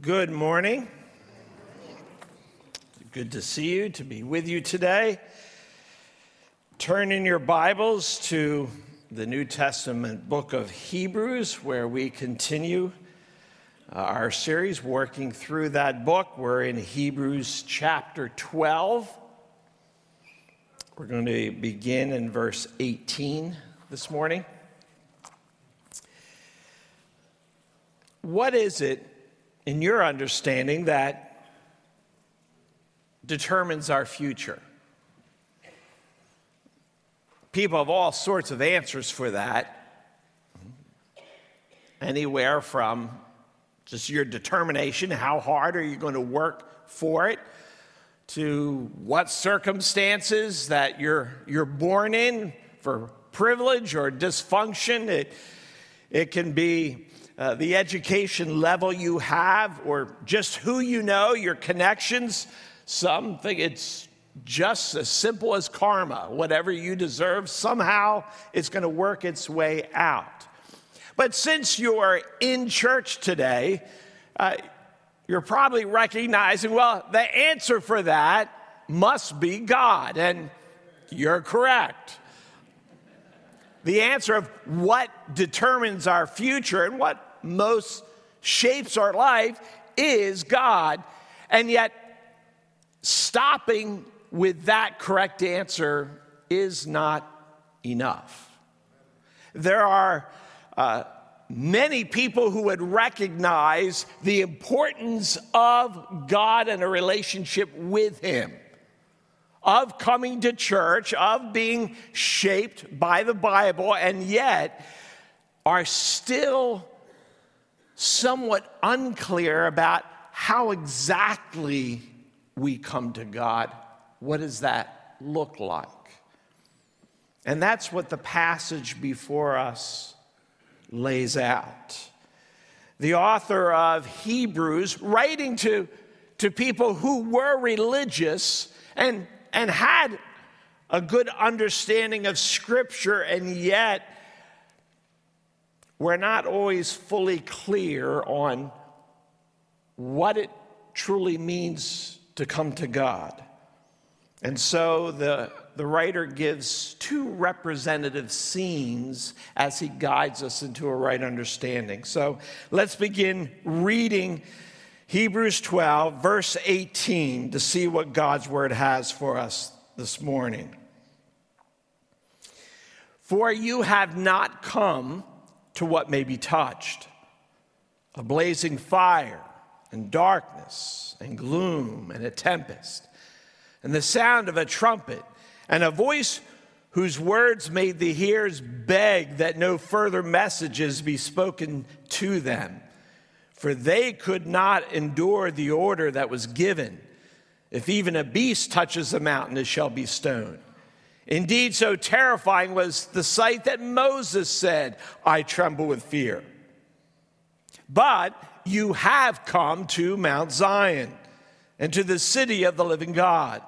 Good morning. Good to see you, to be with you today. Turn in your Bibles to the New Testament book of Hebrews, where we continue uh, our series working through that book. We're in Hebrews chapter 12. We're going to begin in verse 18 this morning. What is it in your understanding that determines our future? People have all sorts of answers for that. Anywhere from just your determination, how hard are you going to work for it, to what circumstances that you're, you're born in for privilege or dysfunction. It, it can be uh, the education level you have, or just who you know, your connections. Some think it's just as simple as karma. Whatever you deserve, somehow it's going to work its way out. But since you're in church today, uh, you're probably recognizing, well, the answer for that must be God. And you're correct the answer of what determines our future and what most shapes our life is God. And yet, stopping with that correct answer is not enough. There are uh, many people who would recognize the importance of God and a relationship with Him of coming to church, of being shaped by the Bible, and yet are still somewhat unclear about how exactly we come to God. What does that look like? And that's what the passage before us lays out. The author of Hebrews, writing to, to people who were religious and and had a good understanding of Scripture, and yet we're not always fully clear on what it truly means to come to God. And so the, the writer gives two representative scenes as he guides us into a right understanding. So let's begin reading Hebrews 12, verse 18, to see what God's word has for us this morning. For you have not come to what may be touched a blazing fire, and darkness, and gloom, and a tempest, and the sound of a trumpet, and a voice whose words made the hearers beg that no further messages be spoken to them for they could not endure the order that was given. If even a beast touches the mountain, it shall be stoned. Indeed, so terrifying was the sight that Moses said, I tremble with fear. But you have come to Mount Zion and to the city of the living God,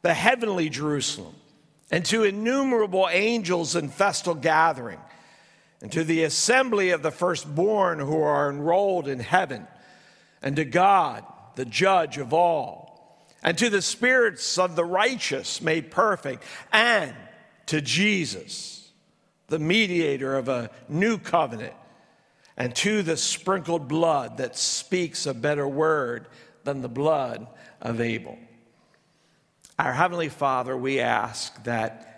the heavenly Jerusalem, and to innumerable angels in festal gathering and to the assembly of the firstborn who are enrolled in heaven, and to God, the judge of all, and to the spirits of the righteous made perfect, and to Jesus, the mediator of a new covenant, and to the sprinkled blood that speaks a better word than the blood of Abel. Our Heavenly Father, we ask that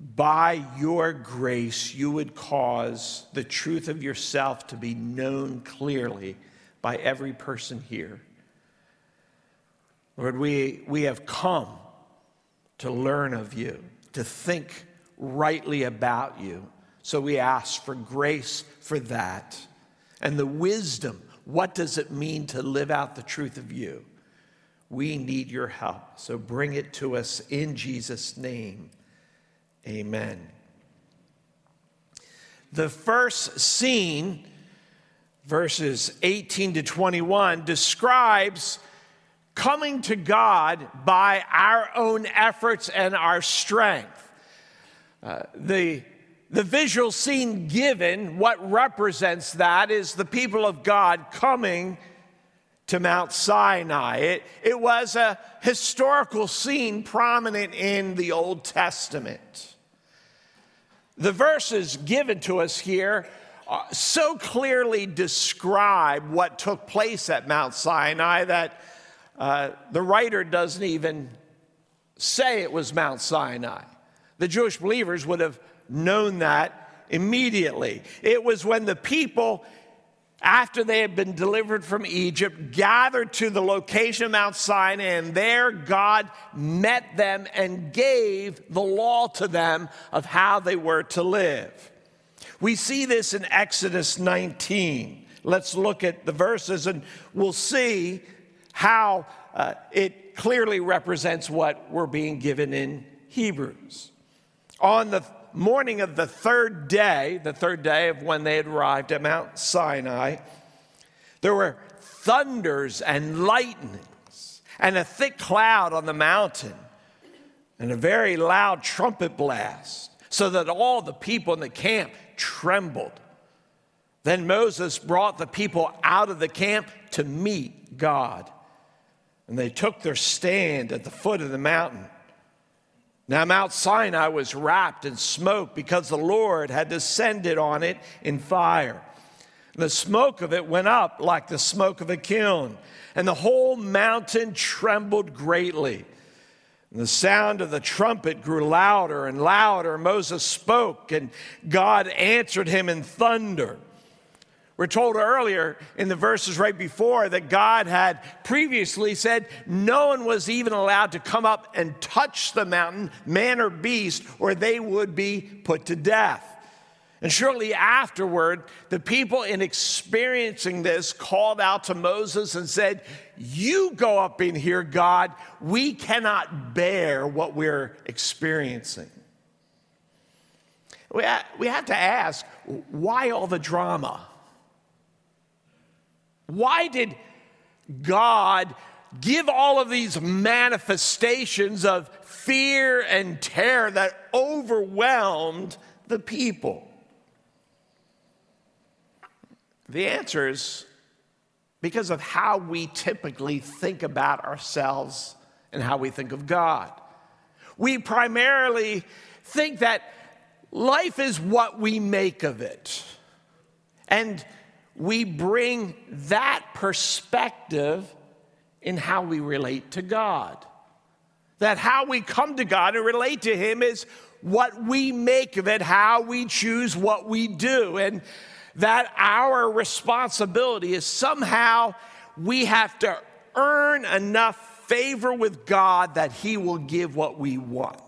by your grace, you would cause the truth of yourself to be known clearly by every person here. Lord, we, we have come to learn of you, to think rightly about you. So we ask for grace for that and the wisdom. What does it mean to live out the truth of you? We need your help. So bring it to us in Jesus' name. Amen. The first scene, verses 18 to 21, describes coming to God by our own efforts and our strength. Uh, the, the visual scene given, what represents that is the people of God coming to Mount Sinai. It, it was a historical scene prominent in the Old Testament. The verses given to us here uh, so clearly describe what took place at Mount Sinai that uh, the writer doesn't even say it was Mount Sinai. The Jewish believers would have known that immediately. It was when the people, after they had been delivered from Egypt, gathered to the location of Mount Sinai, and there God met them and gave the law to them of how they were to live. We see this in Exodus 19. Let's look at the verses and we'll see how uh, it clearly represents what we're being given in Hebrews. On the morning of the third day, the third day of when they had arrived at Mount Sinai, there were thunders and lightnings and a thick cloud on the mountain and a very loud trumpet blast, so that all the people in the camp trembled. Then Moses brought the people out of the camp to meet God. And they took their stand at the foot of the mountain. Now, Mount Sinai was wrapped in smoke because the Lord had descended on it in fire. The smoke of it went up like the smoke of a kiln, and the whole mountain trembled greatly. And the sound of the trumpet grew louder and louder. Moses spoke, and God answered him in thunder. We're told earlier in the verses right before that God had previously said no one was even allowed to come up and touch the mountain, man or beast, or they would be put to death. And shortly afterward, the people, in experiencing this, called out to Moses and said, You go up in here, God. We cannot bear what we're experiencing. We have to ask, why all the drama? Why did God give all of these manifestations of fear and terror that overwhelmed the people? The answer is because of how we typically think about ourselves and how we think of God. We primarily think that life is what we make of it. And we bring that perspective in how we relate to God. That how we come to God and relate to Him is what we make of it, how we choose what we do. And that our responsibility is somehow we have to earn enough favor with God that He will give what we want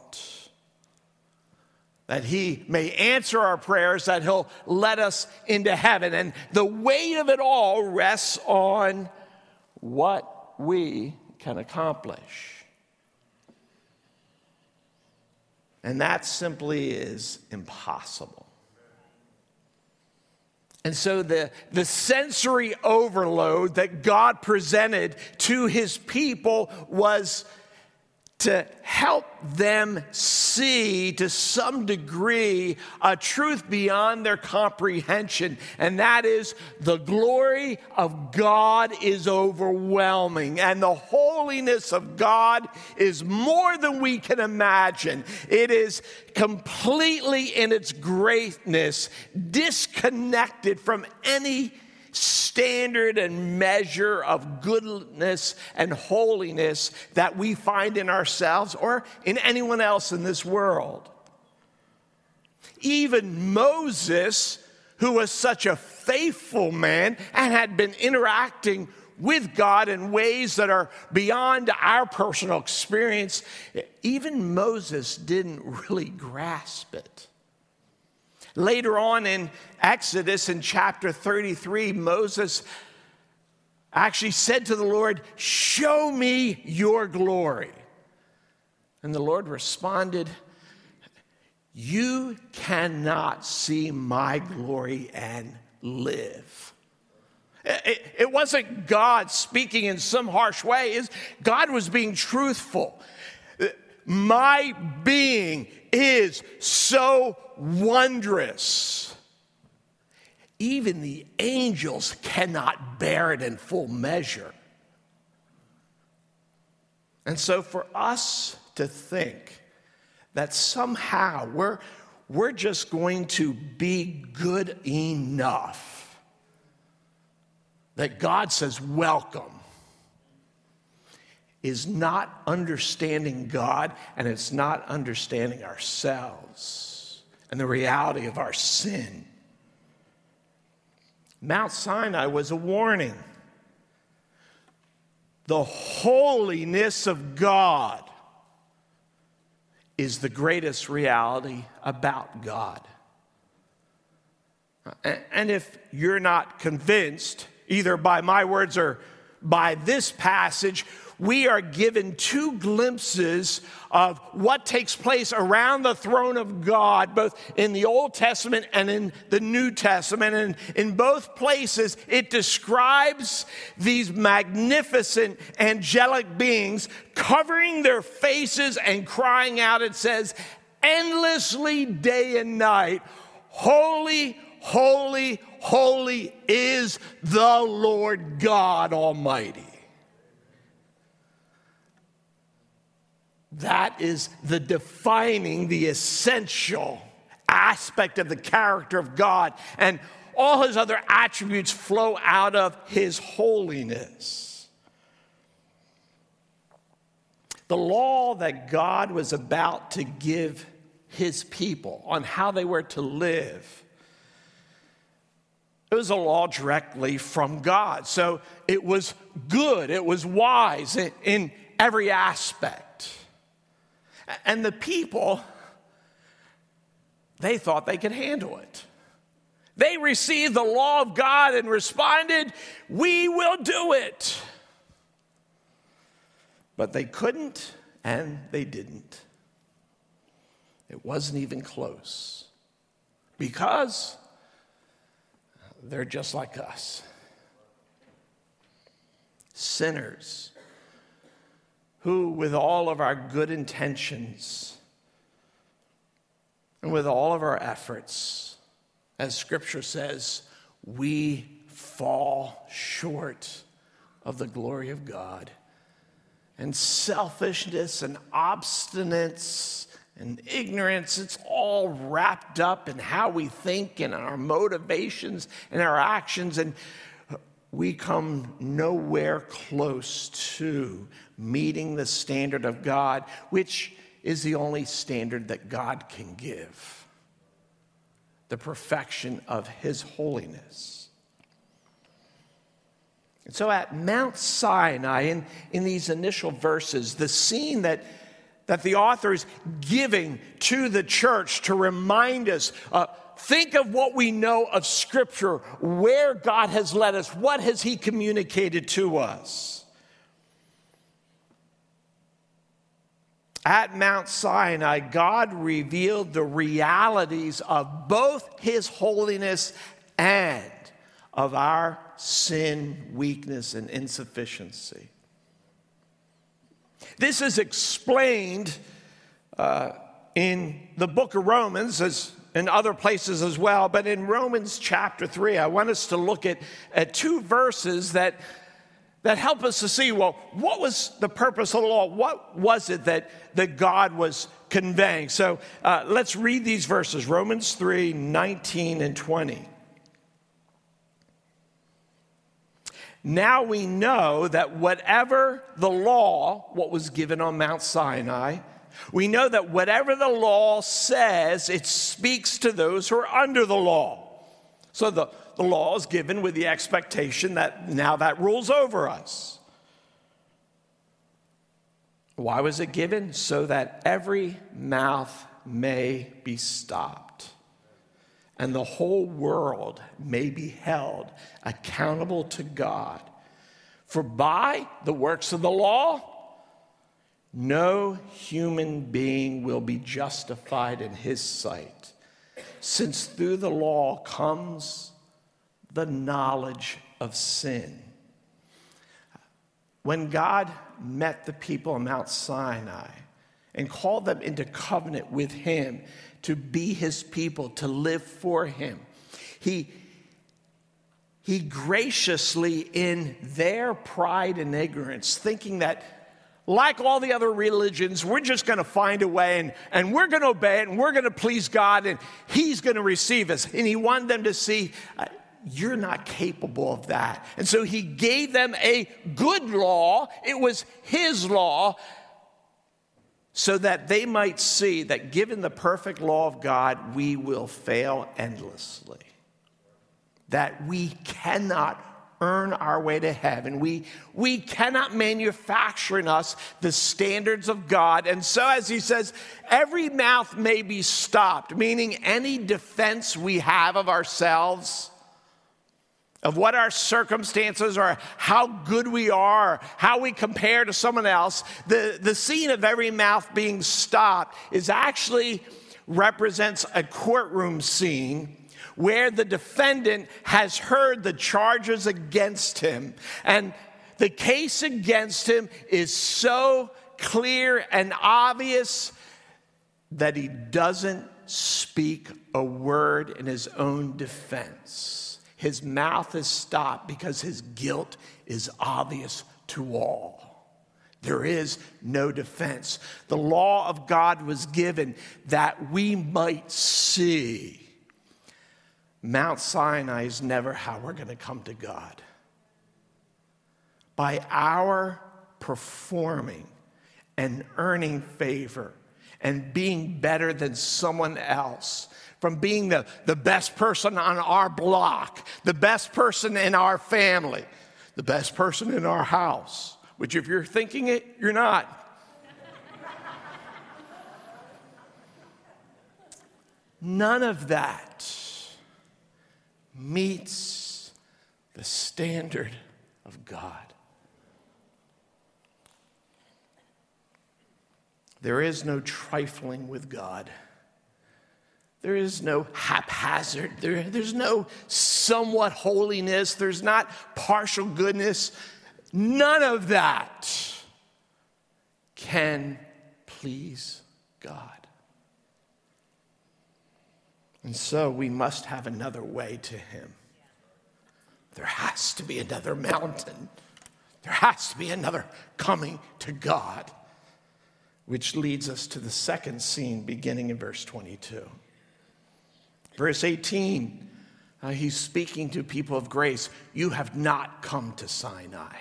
that he may answer our prayers, that he'll let us into heaven. And the weight of it all rests on what we can accomplish. And that simply is impossible. And so the, the sensory overload that God presented to his people was to help them see to some degree a truth beyond their comprehension, and that is the glory of God is overwhelming, and the holiness of God is more than we can imagine. It is completely in its greatness, disconnected from any standard and measure of goodness and holiness that we find in ourselves or in anyone else in this world. Even Moses, who was such a faithful man and had been interacting with God in ways that are beyond our personal experience, even Moses didn't really grasp it. Later on in Exodus, in chapter 33, Moses actually said to the Lord, Show me your glory. And the Lord responded, You cannot see my glory and live. It, wasn't God speaking in some harsh way, God was being truthful. My being is so wondrous. Even the angels cannot bear it in full measure. And so, for us to think that somehow we're, we're just going to be good enough, that God says, Welcome is not understanding God and it's not understanding ourselves and the reality of our sin. Mount Sinai was a warning. The holiness of God is the greatest reality about God. And if you're not convinced, either by my words or by this passage, we are given two glimpses of what takes place around the throne of God, both in the Old Testament and in the New Testament. And in both places, it describes these magnificent angelic beings covering their faces and crying out. It says, endlessly day and night, Holy, holy, holy is the Lord God Almighty. That is the defining, the essential aspect of the character of God. And all his other attributes flow out of his holiness. The law that God was about to give his people on how they were to live. It was a law directly from God. So it was good, it was wise in, every aspect. And the people, they thought they could handle it. They received the law of God and responded, We will do it. But they couldn't and they didn't. It wasn't even close because they're just like us sinners who, with all of our good intentions and with all of our efforts, as scripture says, we fall short of the glory of God. And selfishness and obstinance and ignorance, it's all wrapped up in how we think and our motivations and our actions. And we come nowhere close to meeting the standard of God, which is the only standard that God can give the perfection of His holiness. And so at Mount Sinai, in, in these initial verses, the scene that, that the author is giving to the church to remind us uh, think of what we know of Scripture, where God has led us, what has He communicated to us. At Mount Sinai, God revealed the realities of both His holiness and of our sin, weakness, and insufficiency. This is explained uh, in the book of Romans, as in other places as well, but in Romans chapter 3, I want us to look at, at two verses that that help us to see well, what was the purpose of the law? What was it that, that God was conveying? So uh, let's read these verses Romans 3 19 and 20. Now we know that whatever the law, what was given on Mount Sinai, we know that whatever the law says, it speaks to those who are under the law. So the, the law is given with the expectation that now that rules over us. Why was it given? So that every mouth may be stopped and the whole world may be held accountable to God. For by the works of the law, no human being will be justified in his sight, since through the law comes the knowledge of sin. When God met the people on Mount Sinai and called them into covenant with Him to be His people, to live for Him, He he graciously, in their pride and ignorance, thinking that like all the other religions, we're just going to find a way and, and we're going to obey it and we're going to please God and He's going to receive us. And He wanted them to see, uh, you're not capable of that. And so He gave them a good law, it was His law, so that they might see that given the perfect law of God, we will fail endlessly. That we cannot earn our way to heaven. We, we cannot manufacture in us the standards of God. And so, as he says, every mouth may be stopped, meaning any defense we have of ourselves, of what our circumstances are, how good we are, how we compare to someone else. The, the scene of every mouth being stopped is actually represents a courtroom scene where the defendant has heard the charges against him. And the case against him is so clear and obvious that he doesn't speak a word in his own defense. His mouth is stopped because his guilt is obvious to all. There is no defense. The law of God was given that we might see Mount Sinai is never how we're going to come to God. By our performing and earning favor and being better than someone else, from being the, the best person on our block, the best person in our family, the best person in our house, which if you're thinking it, you're not. None of that meets the standard of God. There is no trifling with God. There is no haphazard. There, there's no somewhat holiness. There's not partial goodness. None of that can please God. And so we must have another way to Him. There has to be another mountain. There has to be another coming to God, which leads us to the second scene beginning in verse 22. Verse 18, uh, he's speaking to people of grace. You have not come to Sinai.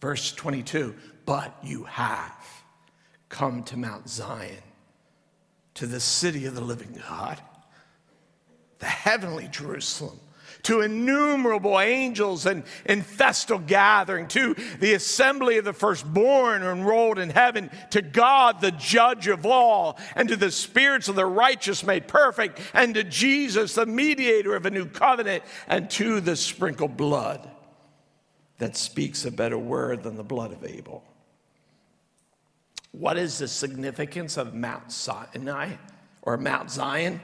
Verse 22, but you have come to Mount Zion, to the city of the living God the heavenly Jerusalem, to innumerable angels and in festal gathering, to the assembly of the firstborn enrolled in heaven, to God, the judge of all, and to the spirits of the righteous made perfect, and to Jesus, the mediator of a new covenant, and to the sprinkled blood that speaks a better word than the blood of Abel. What is the significance of Mount Sinai or Mount Zion?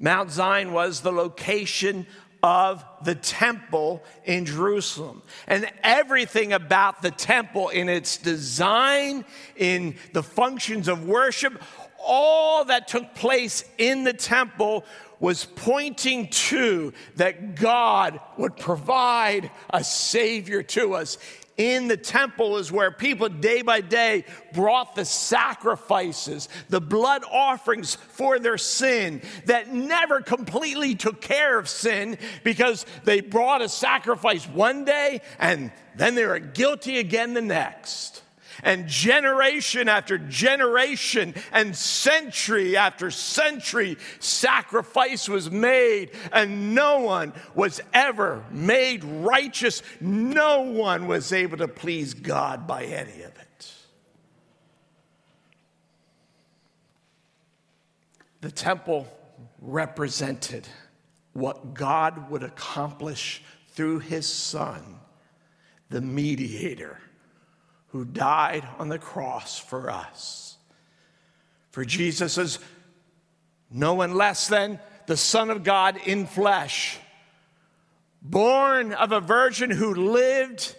Mount Zion was the location of the temple in Jerusalem. And everything about the temple in its design, in the functions of worship, all that took place in the temple was pointing to that God would provide a Savior to us in the temple is where people day by day brought the sacrifices, the blood offerings for their sin that never completely took care of sin because they brought a sacrifice one day and then they were guilty again the next and generation after generation and century after century, sacrifice was made, and no one was ever made righteous. No one was able to please God by any of it. The temple represented what God would accomplish through his son, the mediator who died on the cross for us. For Jesus is no one less than the Son of God in flesh, born of a virgin who lived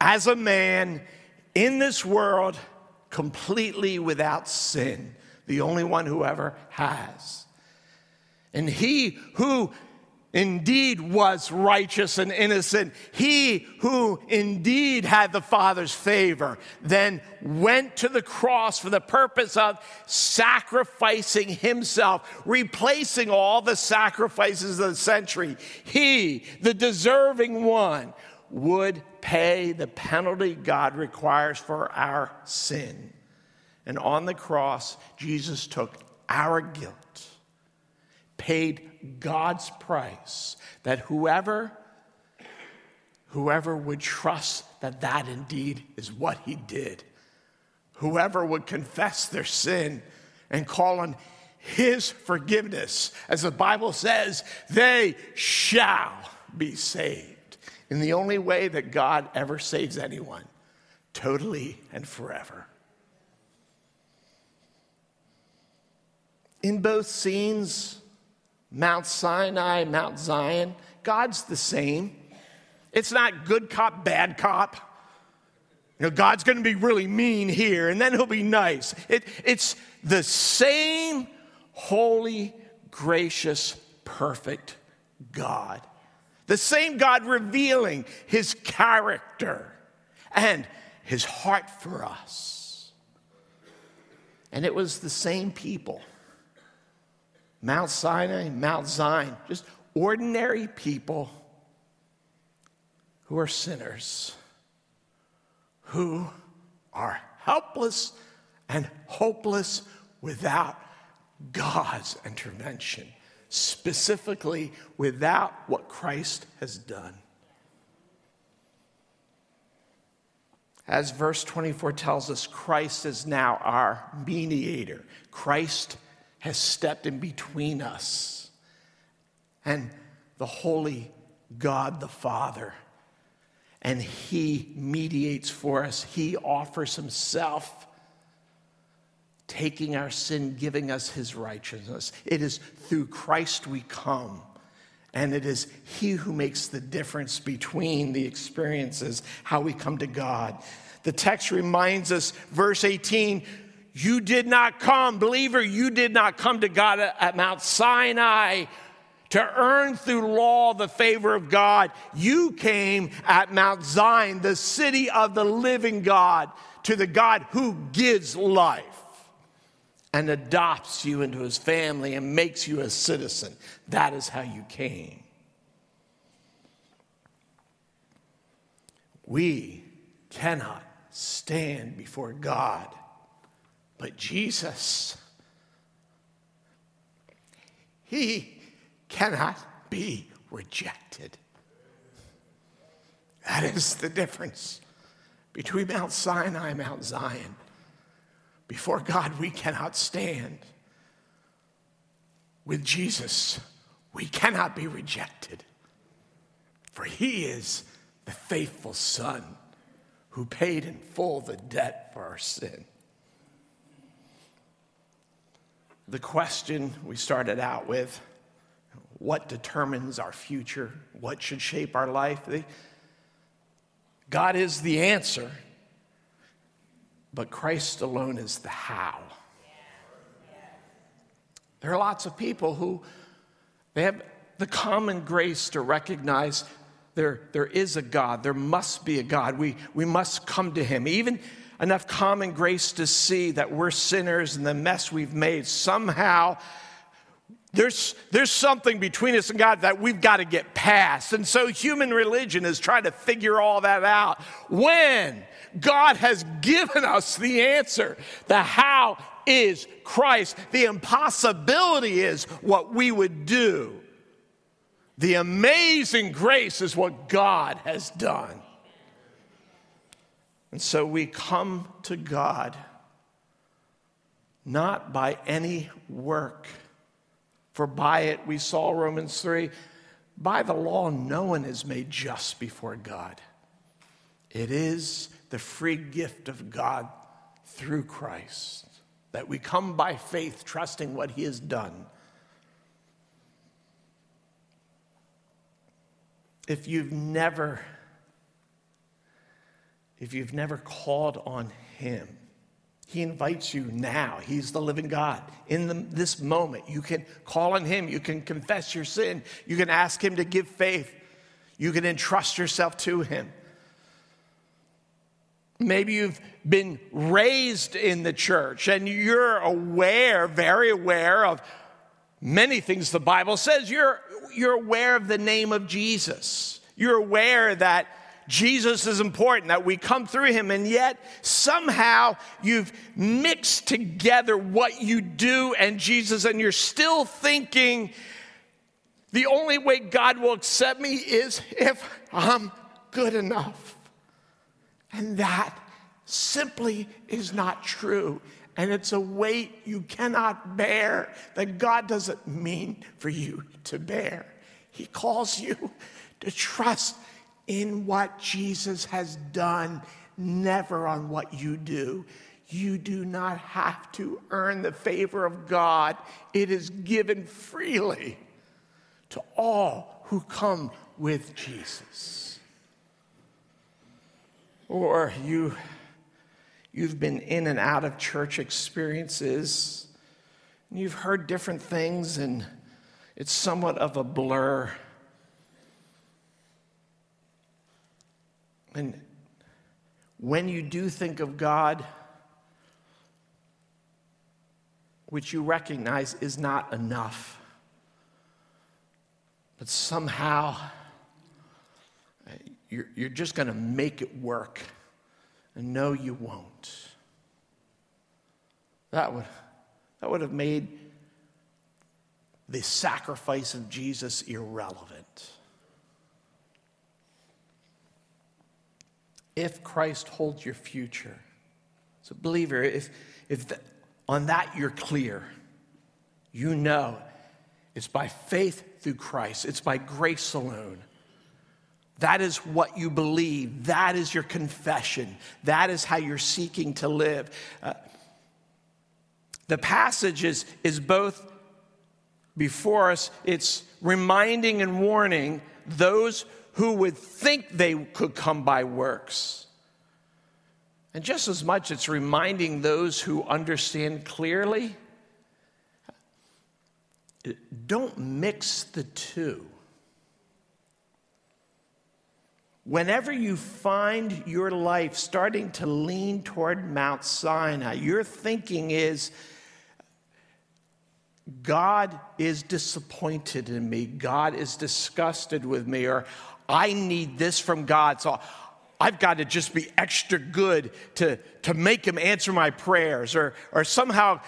as a man in this world completely without sin, the only one who ever has. And he who indeed was righteous and innocent, he who indeed had the Father's favor, then went to the cross for the purpose of sacrificing himself, replacing all the sacrifices of the century. He, the deserving one, would pay the penalty God requires for our sin. And on the cross, Jesus took our guilt, paid God's price, that whoever whoever would trust that that indeed is what he did, whoever would confess their sin and call on his forgiveness, as the Bible says, they shall be saved. In the only way that God ever saves anyone, totally and forever. In both scenes, Mount Sinai, Mount Zion, God's the same. It's not good cop, bad cop. You know, God's going to be really mean here, and then he'll be nice. It, it's the same holy, gracious, perfect God. The same God revealing his character and his heart for us. And it was the same people Mount Sinai, Mount Zion, just ordinary people who are sinners, who are helpless and hopeless without God's intervention, specifically without what Christ has done. As verse 24 tells us, Christ is now our mediator. Christ has stepped in between us and the holy God the Father. And He mediates for us, He offers Himself, taking our sin, giving us His righteousness. It is through Christ we come. And it is He who makes the difference between the experiences, how we come to God. The text reminds us, verse 18, you did not come, believer, you did not come to God at Mount Sinai to earn through law the favor of God. You came at Mount Zion, the city of the living God, to the God who gives life and adopts you into his family and makes you a citizen. That is how you came. We cannot stand before God but Jesus, he cannot be rejected. That is the difference between Mount Sinai and Mount Zion. Before God, we cannot stand. With Jesus, we cannot be rejected. For he is the faithful Son who paid in full the debt for our sin. The question we started out with what determines our future? What should shape our life? God is the answer, but Christ alone is the how. There are lots of people who they have the common grace to recognize there, there is a God, there must be a God. We, we must come to Him. Even enough common grace to see that we're sinners and the mess we've made. Somehow, there's, there's something between us and God that we've got to get past. And so human religion is trying to figure all that out. When God has given us the answer, the how is Christ. The impossibility is what we would do. The amazing grace is what God has done. And so we come to God not by any work, for by it we saw Romans 3 by the law, no one is made just before God. It is the free gift of God through Christ that we come by faith, trusting what He has done. If you've never if you've never called on Him He invites you now. He's the living God. In the, this moment, you can call on Him. You can confess your sin. You can ask Him to give faith. You can entrust yourself to Him. Maybe you've been raised in the church and you're aware, very aware of many things the Bible says. You're, you're aware of the name of Jesus. You're aware that Jesus is important, that we come through him, and yet somehow you've mixed together what you do and Jesus, and you're still thinking the only way God will accept me is if I'm good enough. And that simply is not true. And it's a weight you cannot bear that God doesn't mean for you to bear. He calls you to trust in what Jesus has done, never on what you do. You do not have to earn the favor of God, it is given freely to all who come with Jesus. Or you, you've been in and out of church experiences, and you've heard different things, and it's somewhat of a blur. And when you do think of God, which you recognize is not enough, but somehow uh, you're, you're just going to make it work. And no, you won't. That would, that would have made the sacrifice of Jesus irrelevant. If Christ holds your future. So, believer, if, if the, on that you're clear, you know it's by faith through Christ, it's by grace alone. That is what you believe. That is your confession. That is how you're seeking to live. Uh, the passage is, is both before us, it's reminding and warning those who would think they could come by works. And just as much, it's reminding those who understand clearly don't mix the two. Whenever you find your life starting to lean toward Mount Sinai, your thinking is, God is disappointed in me. God is disgusted with me. Or I need this from God. So I've got to just be extra good to, to make him answer my prayers. Or, or somehow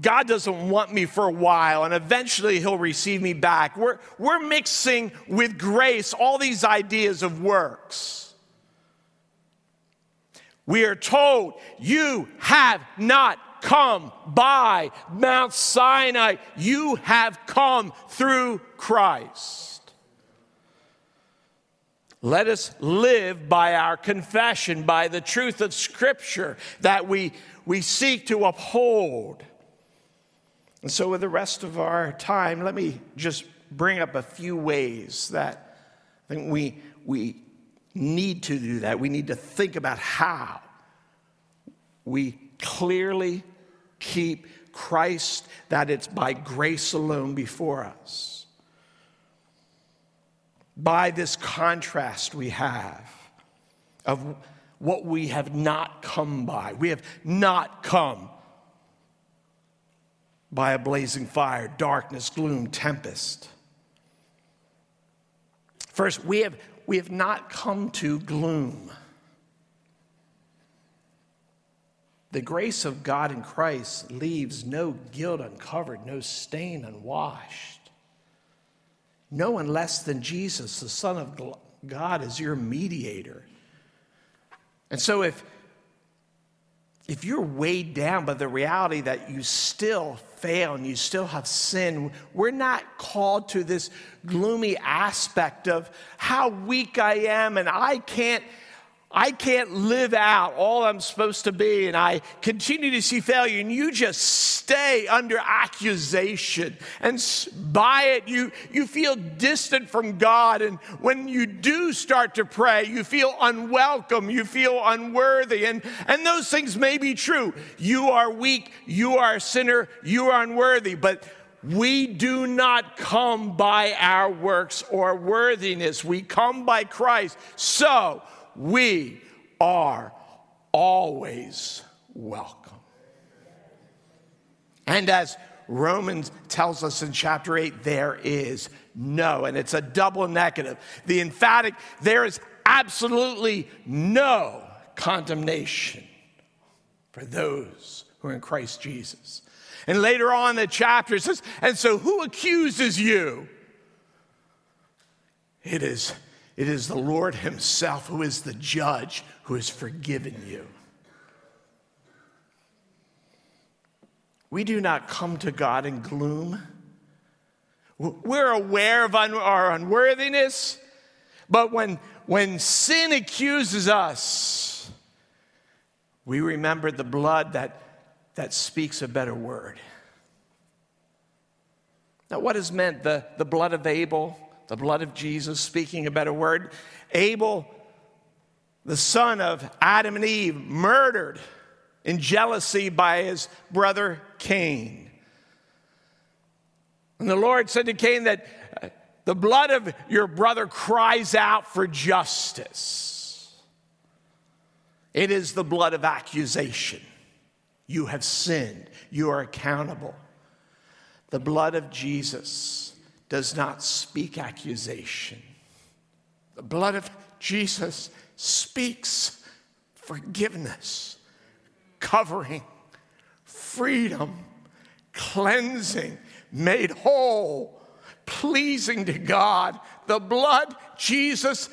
God doesn't want me for a while and eventually he'll receive me back. We're, we're mixing with grace all these ideas of works. We are told, You have not come by Mount Sinai, you have come through Christ. Let us live by our confession, by the truth of Scripture that we, we seek to uphold. And so, with the rest of our time, let me just bring up a few ways that I think we, we need to do that. We need to think about how we clearly keep Christ, that it's by grace alone before us by this contrast we have of what we have not come by. We have not come by a blazing fire, darkness, gloom, tempest. First, we have, we have not come to gloom. The grace of God in Christ leaves no guilt uncovered, no stain unwashed. No one less than Jesus, the Son of God, is your mediator. And so if if you're weighed down by the reality that you still fail and you still have sin, we're not called to this gloomy aspect of how weak I am and I can't I can't live out all I'm supposed to be, and I continue to see failure, and you just stay under accusation. And by it, you, you feel distant from God. And when you do start to pray, you feel unwelcome, you feel unworthy. And, and those things may be true. You are weak, you are a sinner, you are unworthy. But we do not come by our works or worthiness. We come by Christ. So we are always welcome. And as Romans tells us in chapter 8, there is no, and it's a double negative. The emphatic, there is absolutely no condemnation for those who are in Christ Jesus. And later on in the chapter, it says, And so who accuses you? It is, it is the Lord Himself who is the judge who has forgiven you. We do not come to God in gloom. We're aware of un- our unworthiness, but when, when sin accuses us, we remember the blood that that speaks a better word. Now, what is meant? The, the blood of Abel, the blood of Jesus speaking a better word. Abel, the son of Adam and Eve, murdered in jealousy by his brother Cain. And the Lord said to Cain that uh, the blood of your brother cries out for justice. It is the blood of accusation. You have sinned. You are accountable. The blood of Jesus does not speak accusation. The blood of Jesus speaks forgiveness, covering, freedom, cleansing, made whole, pleasing to God. The blood Jesus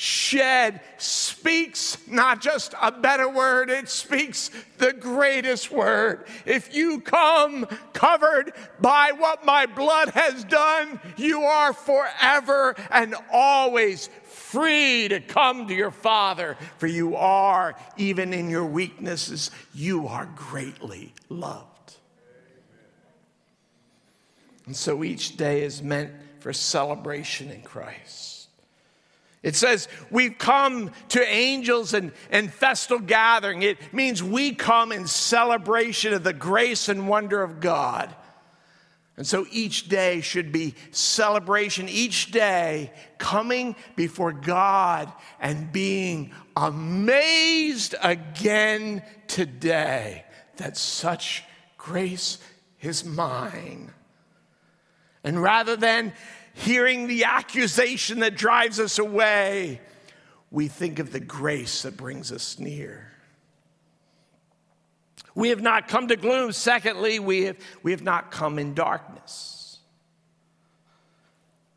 shed speaks not just a better word, it speaks the greatest word. If you come covered by what my blood has done, you are forever and always free to come to your Father, for you are, even in your weaknesses, you are greatly loved. And so each day is meant for celebration in Christ. It says We've come to angels and, and festal gathering. It means we come in celebration of the grace and wonder of God. And so each day should be celebration, each day coming before God and being amazed again today that such grace is mine. And rather than hearing the accusation that drives us away, we think of the grace that brings us near. We have not come to gloom. Secondly, we have, we have not come in darkness.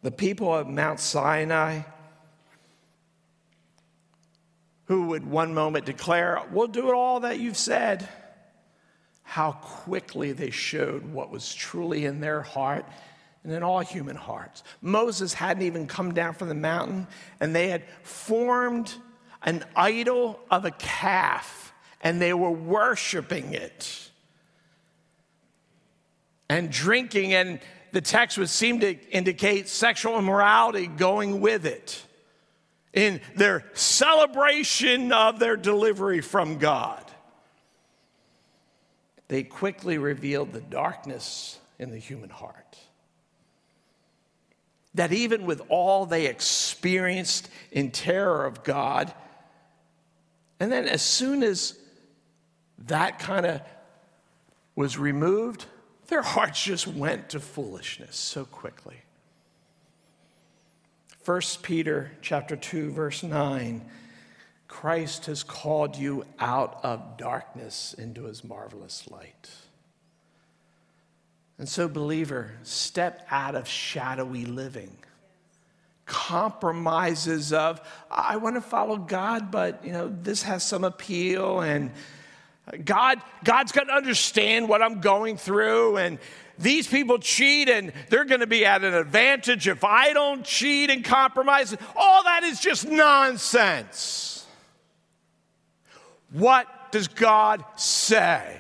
The people of Mount Sinai, who would one moment declare, We'll do all that you've said, how quickly they showed what was truly in their heart and in all human hearts. Moses hadn't even come down from the mountain, and they had formed an idol of a calf, and they were worshiping it and drinking, and the text would seem to indicate sexual immorality going with it in their celebration of their delivery from God. They quickly revealed the darkness in the human heart that even with all they experienced in terror of God, and then as soon as that kind of was removed, their hearts just went to foolishness so quickly. 1 Peter chapter 2 verse 9 Christ has called you out of darkness into his marvelous light. And so, believer, step out of shadowy living. Compromises of, I want to follow God, but you know, this has some appeal, and God, God's got to understand what I'm going through, and these people cheat and they're going to be at an advantage if I don't cheat and compromise. All that is just nonsense. What does God say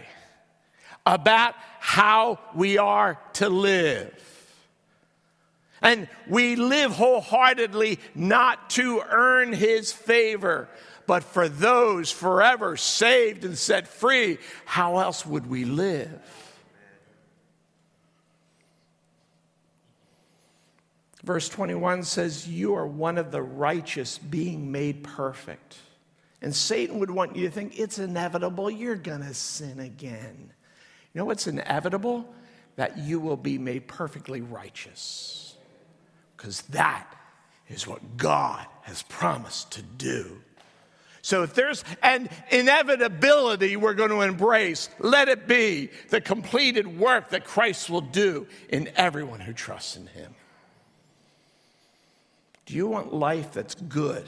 about how we are to live? And we live wholeheartedly not to earn his favor, but for those forever saved and set free. How else would we live? Verse 21 says, You are one of the righteous being made perfect. And Satan would want you to think it's inevitable, you're going to sin again. You know what's inevitable? That you will be made perfectly righteous. Because that is what God has promised to do. So if there's an inevitability we're going to embrace, let it be the completed work that Christ will do in everyone who trusts in him. Do you want life that's good?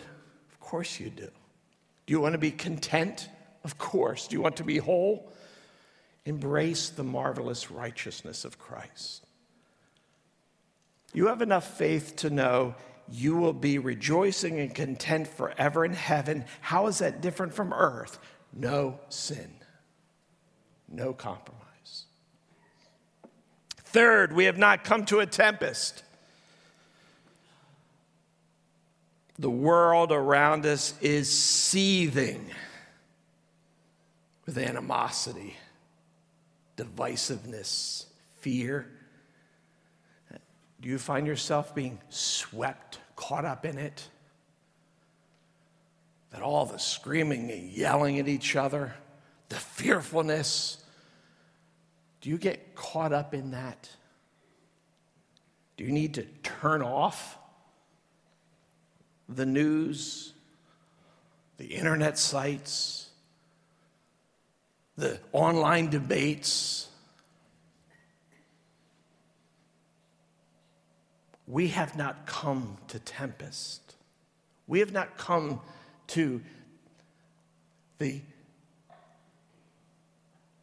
Of course you do. Do you want to be content? Of course. Do you want to be whole? Embrace the marvelous righteousness of Christ. You have enough faith to know you will be rejoicing and content forever in heaven. How is that different from earth? No sin, no compromise. Third, we have not come to a tempest. The world around us is seething with animosity, divisiveness, fear. Do you find yourself being swept, caught up in it? That all the screaming and yelling at each other, the fearfulness, do you get caught up in that? Do you need to turn off? the news, the internet sites, the online debates. We have not come to tempest. We have not come to the,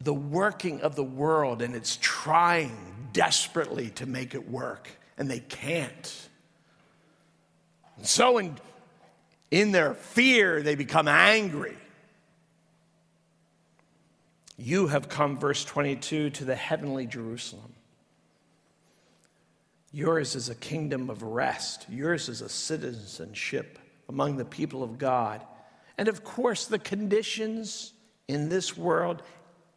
the working of the world, and it's trying desperately to make it work, and they can't. And So, in, in their fear, they become angry. You have come, verse 22, to the heavenly Jerusalem. Yours is a kingdom of rest. Yours is a citizenship among the people of God. And of course, the conditions in this world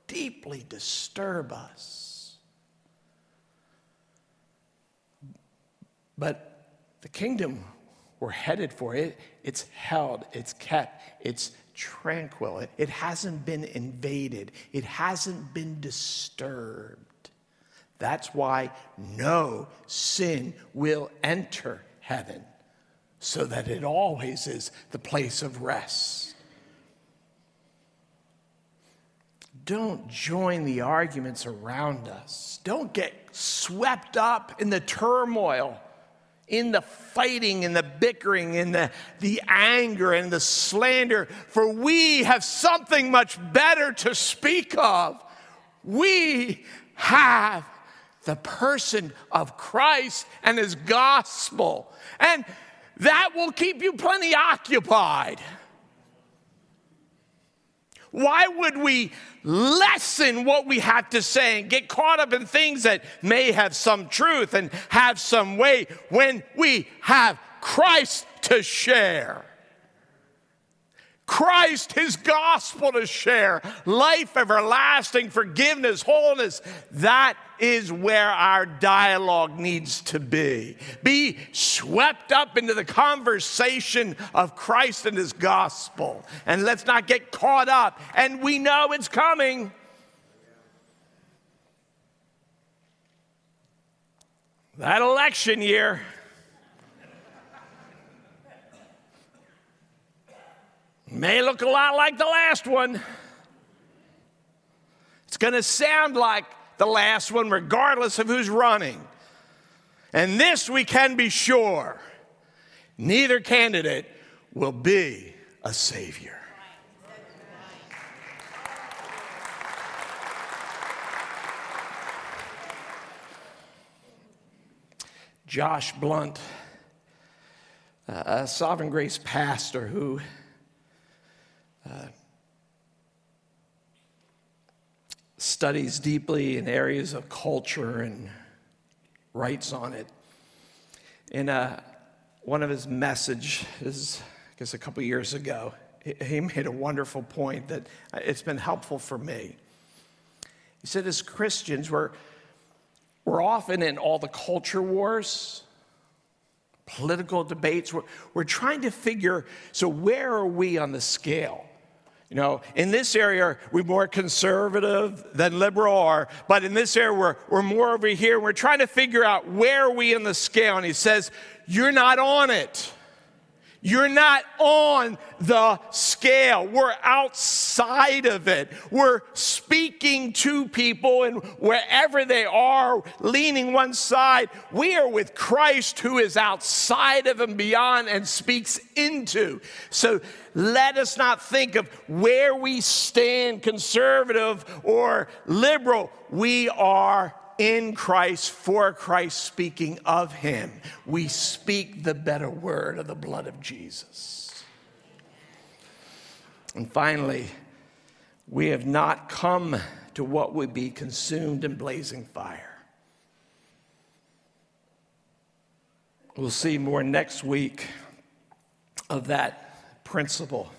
deeply disturb us. But the kingdom we're headed for. It, it's held, it's kept, it's tranquil. It, it hasn't been invaded, it hasn't been disturbed. That's why no sin will enter heaven, so that it always is the place of rest. Don't join the arguments around us. Don't get swept up in the turmoil in the fighting and the bickering and the, the anger and the slander, for we have something much better to speak of. We have the person of Christ and his gospel, and that will keep you plenty occupied. Why would we lessen what we have to say and get caught up in things that may have some truth and have some weight when we have Christ to share? Christ, his gospel to share, life everlasting, forgiveness, wholeness. That is where our dialogue needs to be. Be swept up into the conversation of Christ and his gospel. And let's not get caught up. And we know it's coming. That election year. May look a lot like the last one. It's going to sound like the last one, regardless of who's running. And this we can be sure neither candidate will be a savior. Josh Blount, a sovereign grace pastor who uh, studies deeply in areas of culture and writes on it. In uh, one of his messages, I guess a couple years ago, he made a wonderful point that uh, it's been helpful for me. He said, as Christians, we're, we're often in all the culture wars, political debates. We're, we're trying to figure so, where are we on the scale? You know, in this area, we're more conservative than liberal, are, but in this area, we're, we're more over here. We're trying to figure out where we in the scale. And he says, You're not on it. You're not on the scale. We're outside of it. We're speaking to people, and wherever they are, leaning one side, we are with Christ who is outside of and beyond and speaks into. So let us not think of where we stand, conservative or liberal. We are in Christ, for Christ, speaking of him. We speak the better word of the blood of Jesus. And finally, we have not come to what would be consumed in blazing fire. We'll see more next week of that principle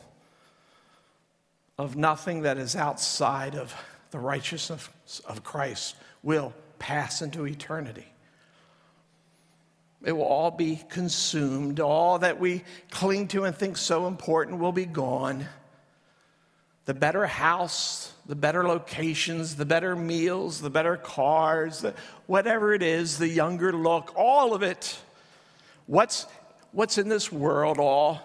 of nothing that is outside of the righteousness of Christ will pass into eternity. It will all be consumed. All that we cling to and think so important will be gone. The better house, the better locations, the better meals, the better cars, the, whatever it is, the younger look, all of it. What's, what's in this world all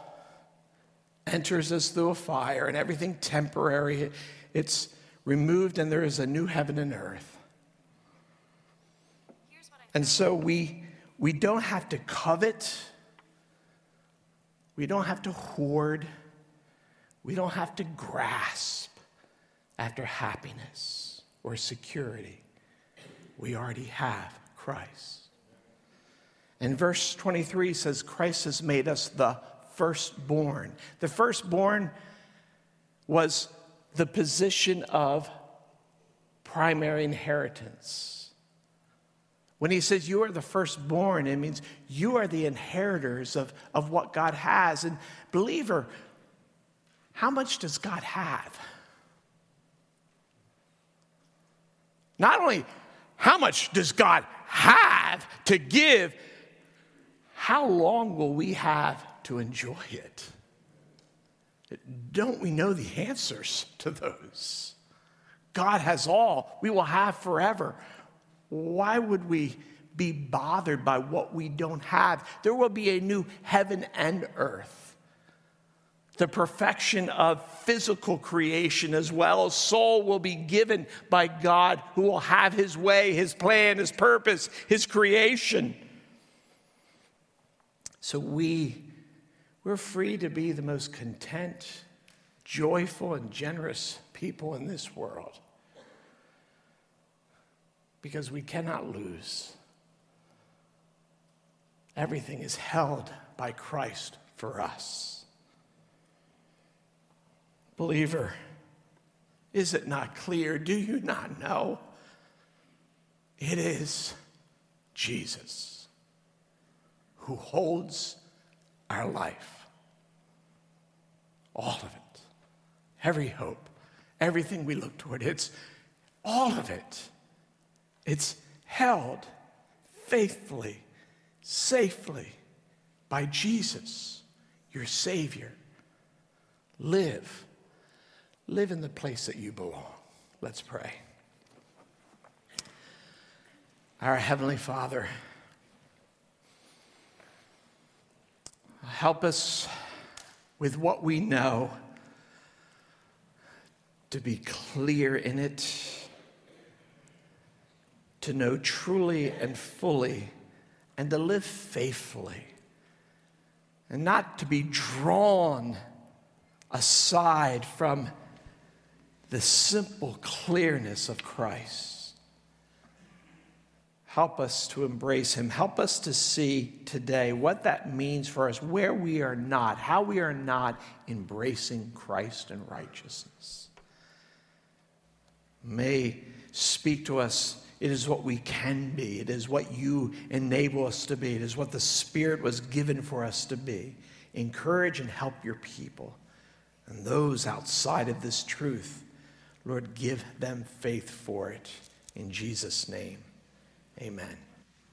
enters us through a fire and everything temporary. It's removed and there is a new heaven and earth. And so we, we don't have to covet, we don't have to hoard, we don't have to grasp after happiness or security. We already have Christ. And verse 23 says, Christ has made us the firstborn. The firstborn was the position of primary inheritance. When he says you are the firstborn, it means you are the inheritors of, of what God has. And believer, how much does God have? Not only how much does God have to give, how long will we have to enjoy it? Don't we know the answers to those? God has all we will have forever why would we be bothered by what we don't have? There will be a new heaven and earth. The perfection of physical creation as well as soul will be given by God who will have his way, his plan, his purpose, his creation. So we we're free to be the most content, joyful and generous people in this world because we cannot lose. Everything is held by Christ for us. Believer, is it not clear? Do you not know? It is Jesus who holds our life. All of it. Every hope, everything we look toward, it's all of it it's held faithfully, safely by Jesus, your Savior. Live. Live in the place that you belong. Let's pray. Our Heavenly Father, help us with what we know to be clear in it to know truly and fully and to live faithfully and not to be drawn aside from the simple clearness of Christ. Help us to embrace Him. Help us to see today what that means for us, where we are not, how we are not embracing Christ and righteousness. may speak to us. It is what we can be. It is what you enable us to be. It is what the Spirit was given for us to be. Encourage and help your people. And those outside of this truth, Lord, give them faith for it. In Jesus' name, amen.